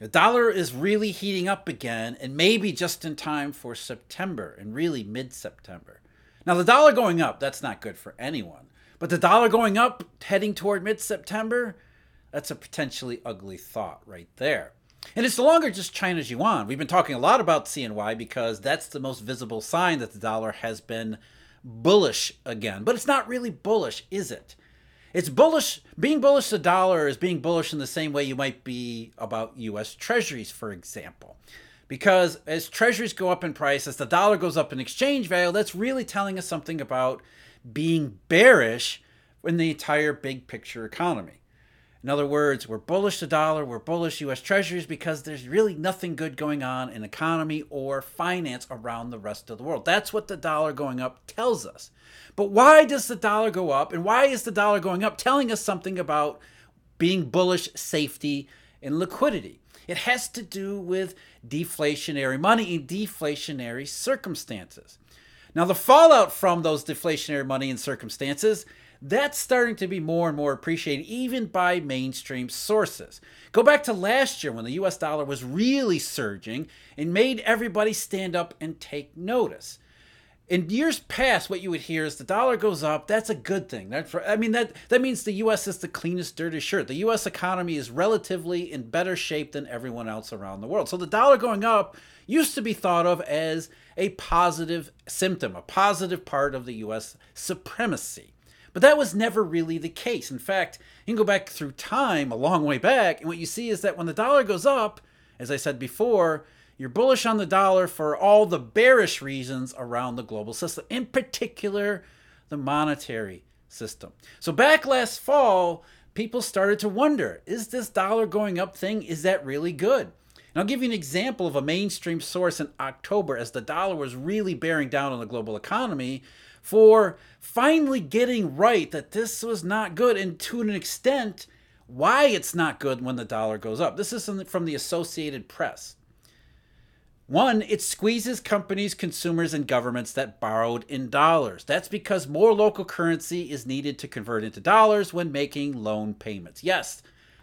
The dollar is really heating up again, and maybe just in time for September and really mid September. Now, the dollar going up, that's not good for anyone. But the dollar going up, heading toward mid September, that's a potentially ugly thought right there. And it's no longer just China's yuan. We've been talking a lot about CNY because that's the most visible sign that the dollar has been bullish again. But it's not really bullish, is it? It's bullish. Being bullish the dollar is being bullish in the same way you might be about US treasuries, for example. Because as treasuries go up in price, as the dollar goes up in exchange value, that's really telling us something about being bearish in the entire big picture economy. In other words, we're bullish the dollar, we're bullish US treasuries because there's really nothing good going on in economy or finance around the rest of the world. That's what the dollar going up tells us. But why does the dollar go up and why is the dollar going up telling us something about being bullish safety and liquidity? It has to do with deflationary money in deflationary circumstances. Now, the fallout from those deflationary money and circumstances that's starting to be more and more appreciated even by mainstream sources. Go back to last year when the US dollar was really surging and made everybody stand up and take notice. In years past, what you would hear is the dollar goes up. That's a good thing. That's I mean that that means the U.S. is the cleanest, dirtiest shirt. The U.S. economy is relatively in better shape than everyone else around the world. So the dollar going up used to be thought of as a positive symptom, a positive part of the U.S. supremacy. But that was never really the case. In fact, you can go back through time a long way back, and what you see is that when the dollar goes up, as I said before, you're bullish on the dollar for all the bearish reasons around the global system, in particular, the monetary system. So back last fall, people started to wonder is this dollar going up thing, is that really good? And I'll give you an example of a mainstream source in October as the dollar was really bearing down on the global economy for finally getting right that this was not good and to an extent why it's not good when the dollar goes up. This is from the Associated Press. One, it squeezes companies, consumers, and governments that borrowed in dollars. That's because more local currency is needed to convert into dollars when making loan payments. Yes,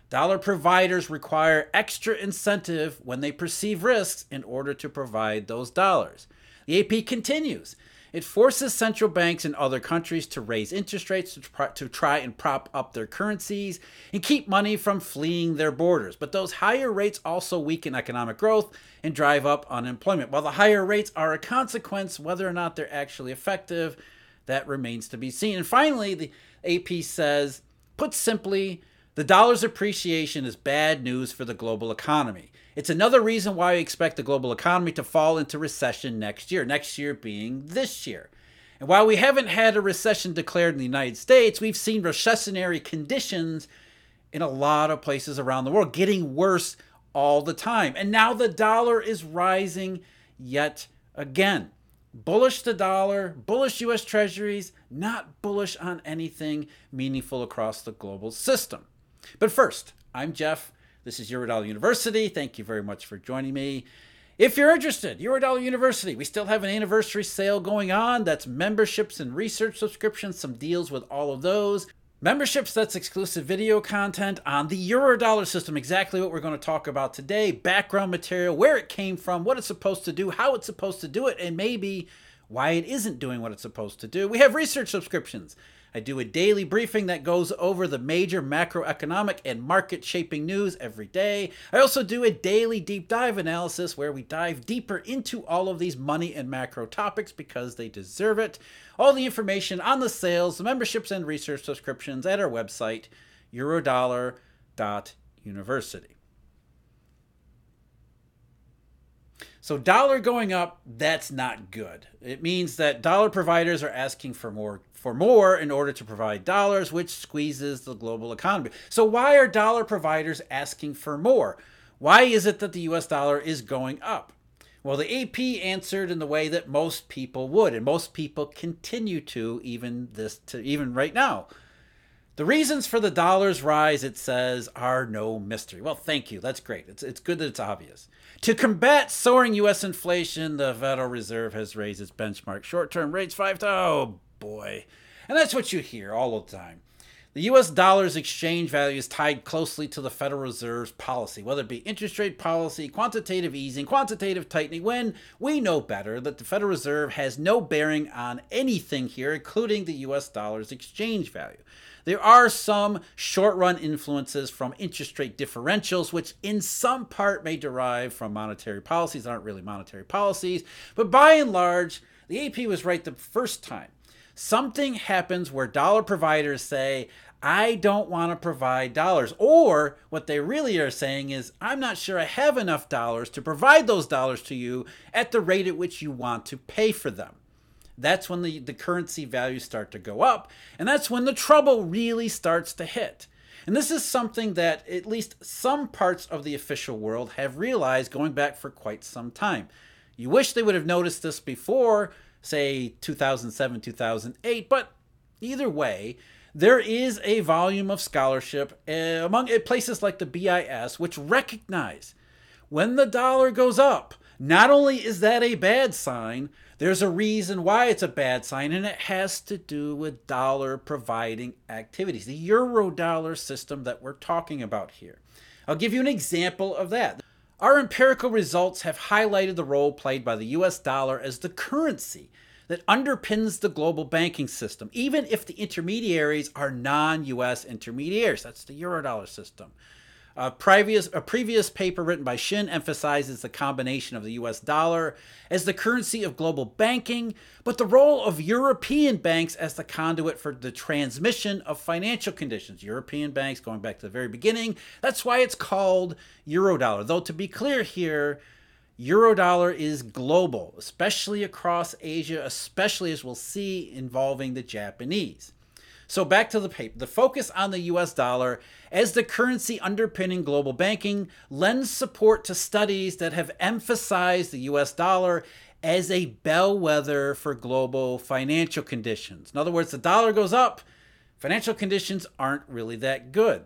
dollar providers require extra incentive when they perceive risks in order to provide those dollars. The AP continues. It forces central banks in other countries to raise interest rates to, try, to try and prop up their currencies and keep money from fleeing their borders. But those higher rates also weaken economic growth and drive up unemployment. While the higher rates are a consequence, whether or not they're actually effective, that remains to be seen. And finally, the AP says, put simply, the dollar's appreciation is bad news for the global economy. It's another reason why we expect the global economy to fall into recession next year, next year being this year. And while we haven't had a recession declared in the United States, we've seen recessionary conditions in a lot of places around the world getting worse all the time. And now the dollar is rising yet again. Bullish the dollar, bullish US treasuries, not bullish on anything meaningful across the global system. But first, I'm Jeff. This is Eurodollar University. Thank you very much for joining me. If you're interested, Eurodollar University, we still have an anniversary sale going on. That's memberships and research subscriptions, some deals with all of those. Memberships, that's exclusive video content on the Eurodollar system, exactly what we're going to talk about today. Background material, where it came from, what it's supposed to do, how it's supposed to do it, and maybe why it isn't doing what it's supposed to do. We have research subscriptions. I do a daily briefing that goes over the major macroeconomic and market shaping news every day. I also do a daily deep dive analysis where we dive deeper into all of these money and macro topics because they deserve it. All the information on the sales, the memberships, and research subscriptions at our website, eurodollar.university. So dollar going up, that's not good. It means that dollar providers are asking for more for more in order to provide dollars, which squeezes the global economy. So why are dollar providers asking for more? Why is it that the US dollar is going up? Well, the AP answered in the way that most people would, and most people continue to even this to even right now. The reasons for the dollar's rise, it says, are no mystery. Well, thank you. That's great. It's, it's good that it's obvious. To combat soaring U.S. inflation, the Federal Reserve has raised its benchmark short term rates five to, oh boy. And that's what you hear all the time. The US dollar's exchange value is tied closely to the Federal Reserve's policy, whether it be interest rate policy, quantitative easing, quantitative tightening, when we know better that the Federal Reserve has no bearing on anything here, including the US dollar's exchange value. There are some short run influences from interest rate differentials, which in some part may derive from monetary policies that aren't really monetary policies, but by and large, the AP was right the first time. Something happens where dollar providers say, I don't want to provide dollars. Or what they really are saying is, I'm not sure I have enough dollars to provide those dollars to you at the rate at which you want to pay for them. That's when the, the currency values start to go up, and that's when the trouble really starts to hit. And this is something that at least some parts of the official world have realized going back for quite some time. You wish they would have noticed this before, say 2007, 2008, but either way, there is a volume of scholarship uh, among uh, places like the BIS which recognize when the dollar goes up, not only is that a bad sign, there's a reason why it's a bad sign, and it has to do with dollar providing activities, the euro dollar system that we're talking about here. I'll give you an example of that. Our empirical results have highlighted the role played by the US dollar as the currency that underpins the global banking system, even if the intermediaries are non US intermediaries. That's the Eurodollar system. A previous, a previous paper written by Shin emphasizes the combination of the US dollar as the currency of global banking, but the role of European banks as the conduit for the transmission of financial conditions. European banks, going back to the very beginning, that's why it's called Eurodollar. Though, to be clear here, Eurodollar is global, especially across Asia, especially as we'll see involving the Japanese. So back to the paper. The focus on the US dollar as the currency underpinning global banking lends support to studies that have emphasized the US dollar as a bellwether for global financial conditions. In other words, the dollar goes up, financial conditions aren't really that good.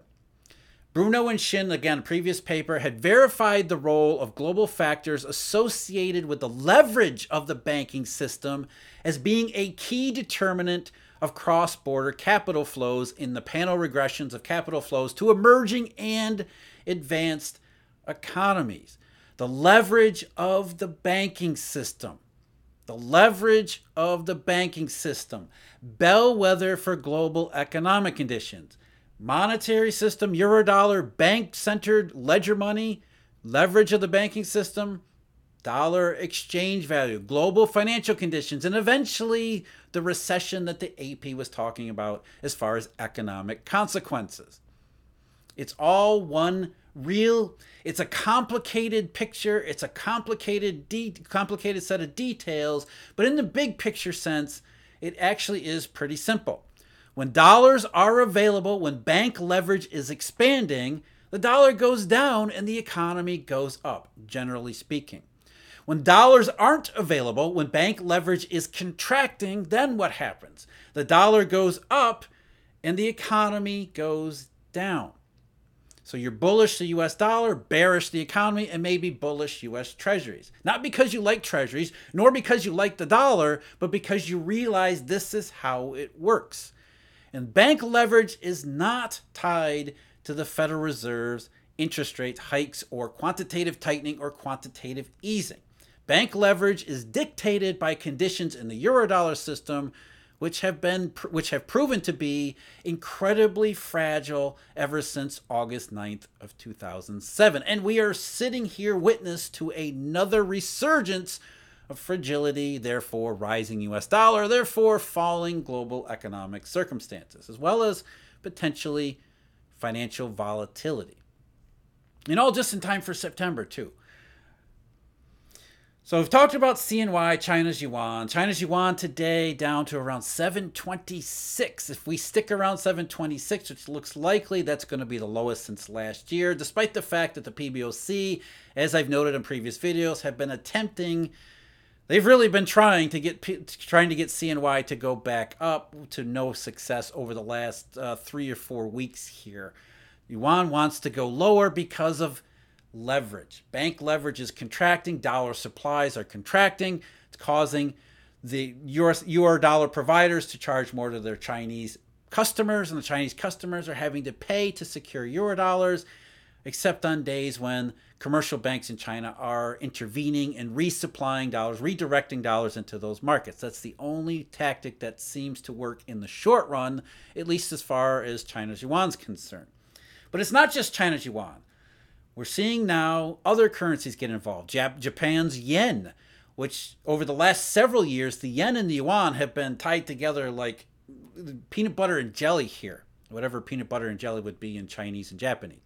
Bruno and Shin, again, previous paper, had verified the role of global factors associated with the leverage of the banking system as being a key determinant of cross border capital flows in the panel regressions of capital flows to emerging and advanced economies. The leverage of the banking system. The leverage of the banking system. Bellwether for global economic conditions monetary system, eurodollar, bank centered ledger money, leverage of the banking system, dollar exchange value, global financial conditions, and eventually the recession that the AP was talking about as far as economic consequences. It's all one real it's a complicated picture it's a complicated de- complicated set of details but in the big picture sense it actually is pretty simple when dollars are available, when bank leverage is expanding, the dollar goes down and the economy goes up, generally speaking. When dollars aren't available, when bank leverage is contracting, then what happens? The dollar goes up and the economy goes down. So you're bullish the US dollar, bearish the economy, and maybe bullish US treasuries. Not because you like treasuries, nor because you like the dollar, but because you realize this is how it works. And bank leverage is not tied to the Federal Reserve's interest rate hikes or quantitative tightening or quantitative easing. Bank leverage is dictated by conditions in the eurodollar system which have been which have proven to be incredibly fragile ever since August 9th of 2007 and we are sitting here witness to another resurgence of fragility, therefore rising US dollar, therefore falling global economic circumstances, as well as potentially financial volatility. And all just in time for September, too. So we've talked about CNY, China's yuan. China's yuan today down to around 726. If we stick around 726, which looks likely, that's going to be the lowest since last year, despite the fact that the PBOC, as I've noted in previous videos, have been attempting they've really been trying to get trying to get CNY to go back up to no success over the last uh, three or four weeks here. Yuan wants to go lower because of leverage. Bank leverage is contracting. Dollar supplies are contracting. It's causing the US, euro dollar providers to charge more to their Chinese customers and the Chinese customers are having to pay to secure euro dollars, except on days when commercial banks in China are intervening and resupplying dollars, redirecting dollars into those markets. That's the only tactic that seems to work in the short run, at least as far as China's yuan's concerned. But it's not just China's yuan. We're seeing now other currencies get involved. Jap- Japan's yen, which over the last several years, the yen and the yuan have been tied together like peanut butter and jelly here, whatever peanut butter and jelly would be in Chinese and Japanese.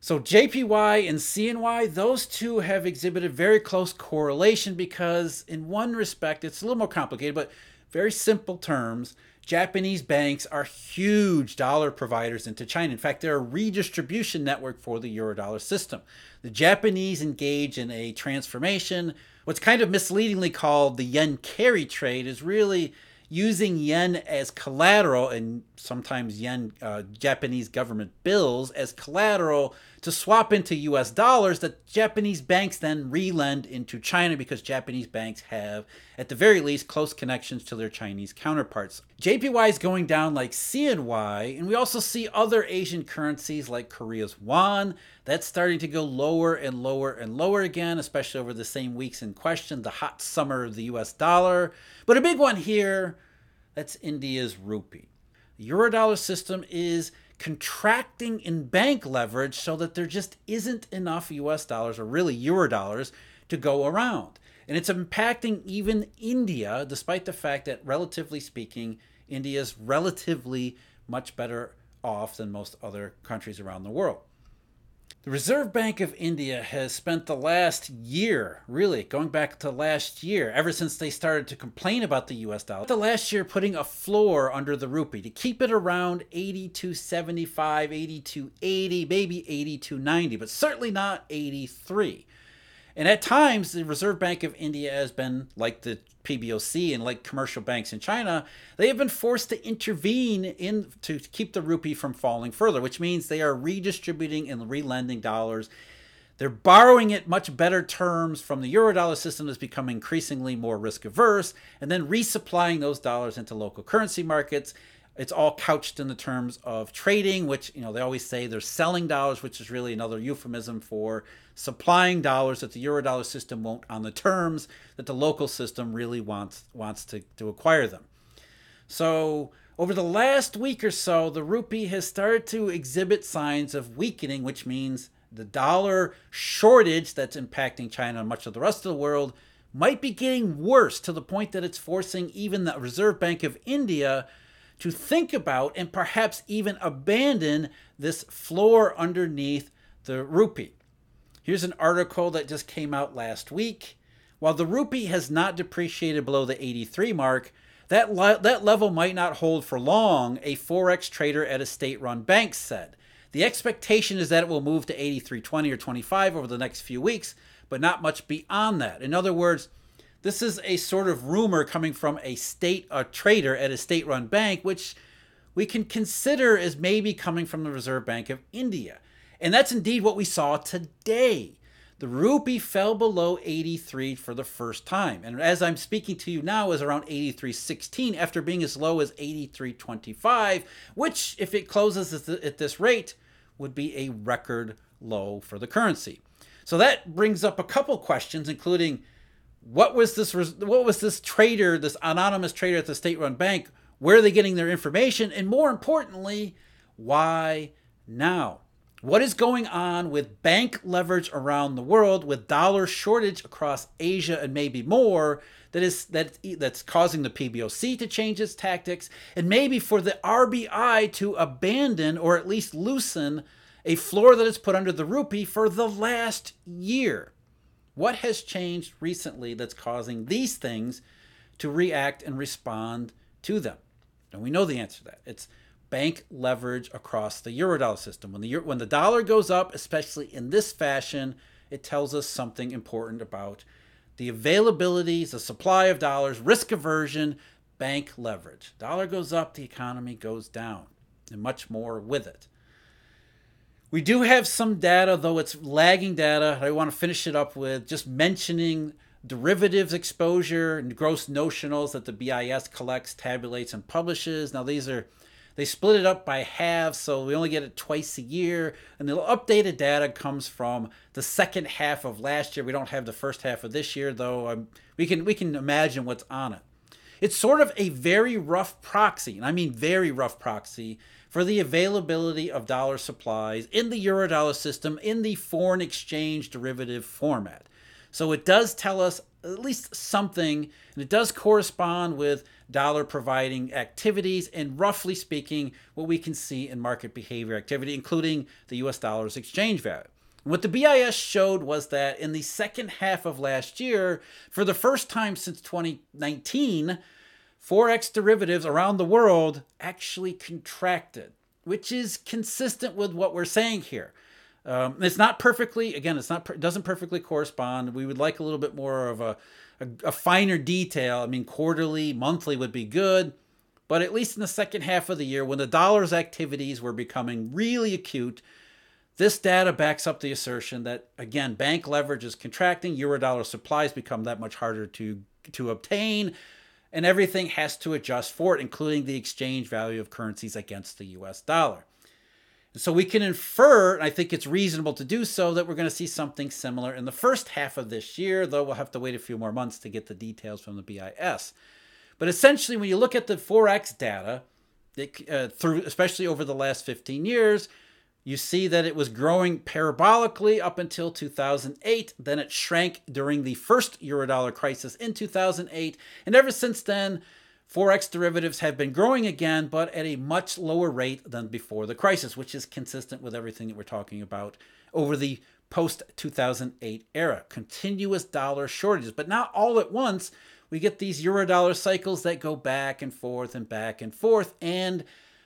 So JPY and CNY, those two have exhibited very close correlation because in one respect, it's a little more complicated, but very simple terms, Japanese banks are huge dollar providers into China. In fact, they're a redistribution network for the eurodollar system. The Japanese engage in a transformation. What's kind of misleadingly called the yen carry trade is really using yen as collateral and sometimes yen uh, Japanese government bills as collateral to swap into US dollars that Japanese banks then relend into China because Japanese banks have, at the very least, close connections to their Chinese counterparts. JPY is going down like CNY, and we also see other Asian currencies like Korea's won. That's starting to go lower and lower and lower again, especially over the same weeks in question, the hot summer of the US dollar. But a big one here, that's India's rupee. The Eurodollar system is contracting in bank leverage so that there just isn't enough US dollars or really euro dollars to go around. And it's impacting even India, despite the fact that, relatively speaking, India is relatively much better off than most other countries around the world. The Reserve Bank of India has spent the last year, really going back to last year, ever since they started to complain about the US dollar, the last year putting a floor under the rupee to keep it around 82.75, 82.80, maybe 82.90, but certainly not 83. And at times, the Reserve Bank of India has been like the PBOC and like commercial banks in China, they have been forced to intervene in to keep the rupee from falling further, which means they are redistributing and relending dollars. They're borrowing at much better terms from the eurodollar system that's become increasingly more risk averse, and then resupplying those dollars into local currency markets it's all couched in the terms of trading, which you know they always say they're selling dollars, which is really another euphemism for supplying dollars that the eurodollar system won't on the terms that the local system really wants wants to, to acquire them. So over the last week or so, the rupee has started to exhibit signs of weakening, which means the dollar shortage that's impacting China and much of the rest of the world might be getting worse to the point that it's forcing even the Reserve Bank of India to think about and perhaps even abandon this floor underneath the rupee. Here's an article that just came out last week. While the rupee has not depreciated below the 83 mark, that, le- that level might not hold for long, a Forex trader at a state run bank said. The expectation is that it will move to 83.20 or 25 over the next few weeks, but not much beyond that. In other words, this is a sort of rumor coming from a state a trader at a state-run bank, which we can consider as maybe coming from the Reserve Bank of India. And that's indeed what we saw today. The rupee fell below 83 for the first time. And as I'm speaking to you now is around 83.16 after being as low as 83.25, which if it closes at this rate would be a record low for the currency. So that brings up a couple questions including what was this what was this trader this anonymous trader at the state-run bank? Where are they getting their information? And more importantly why now? What is going on with bank leverage around the world with dollar shortage across asia and maybe more that is that that's causing the PBOC to change its tactics and maybe for the RBI to abandon or at least loosen a floor that is put under the rupee for the last year what has changed recently that's causing these things to react and respond to them? And we know the answer to that. It's bank leverage across the eurodollar system. When the when the dollar goes up, especially in this fashion, it tells us something important about the availability, the supply of dollars, risk aversion, bank leverage. Dollar goes up, the economy goes down, and much more with it. We do have some data, though it's lagging data. I want to finish it up with just mentioning derivatives exposure and gross notionals that the BIS collects, tabulates, and publishes. Now, these are They split it up by halves, so we only get it twice a year. And the updated data comes from the second half of last year. We don't have the first half of this year, though. Um, we can we can imagine what's on it. It's sort of a very rough proxy, and I mean very rough proxy for the availability of dollar supplies in the eurodollar system in the foreign exchange derivative format. So it does tell us at least something, and it does correspond with dollar providing activities, and roughly speaking, what we can see in market behavior activity, including the US dollar's exchange value. what the BIS showed was that in the second half of last year, for the first time since 2019, Forex derivatives around the world actually contracted, which is consistent with what we're saying here. Um, it's not perfectly, again, it's not, doesn't perfectly correspond. We would like a little bit more of a, a, a finer detail. I mean, quarterly, monthly would be good, but at least in the second half of the year, when the dollar's activities were becoming really acute, this data backs up the assertion that, again, bank leverage is contracting, euro eurodollar supplies become that much harder to, to obtain, and everything has to adjust for it, including the exchange value of currencies against the US dollar. So we can infer, and I think it's reasonable to do so, that we're going to see something similar in the first half of this year, though we'll have to wait a few more months to get the details from the BIS. But essentially, when you look at the Forex data, it, uh, through especially over the last 15 years, you see that it was growing parabolically up until 2008. Then it shrank during the first eurodollar crisis in 2008. And ever since then, Forex derivatives have been growing again, but at a much lower rate than before the crisis, which is consistent with everything that we're talking about over the post 2008 era. Continuous dollar shortages, but not all at once. We get these eurodollar cycles that go back and forth and back and forth. And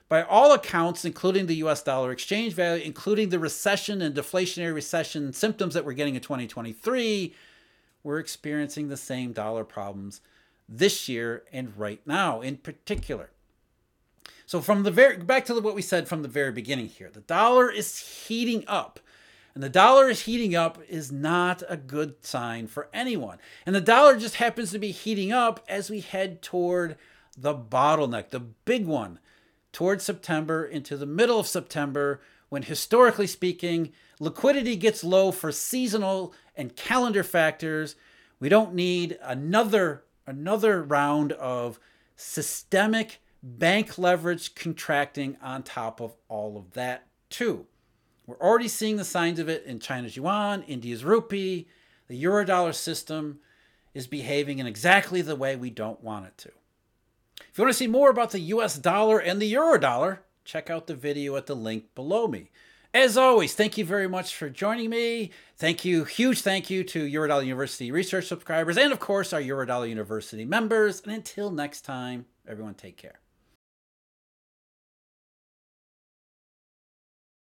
by all accounts, including the US dollar exchange value, including the recession and deflationary recession symptoms that we're getting in 2023, we're experiencing the same dollar problems this year and right now in particular. So from the very back to what we said from the very beginning here, the dollar is heating up. And the dollar is heating up is not a good sign for anyone. And the dollar just happens to be heating up as we head toward the bottleneck, the big one, toward September into the middle of September, when historically speaking, liquidity gets low for seasonal and calendar factors. We don't need another another round of systemic bank leverage contracting on top of all of that, too. We're already seeing the signs of it in China's yuan, India's rupee. The eurodollar system is behaving in exactly the way we don't want it to. If you want to see more about the US dollar and the eurodollar, check out the video at the link below me. As always, thank you very much for joining me. Thank you, huge thank you to Eurodollar University research subscribers and, of course, our Eurodollar University members. And until next time, everyone take care.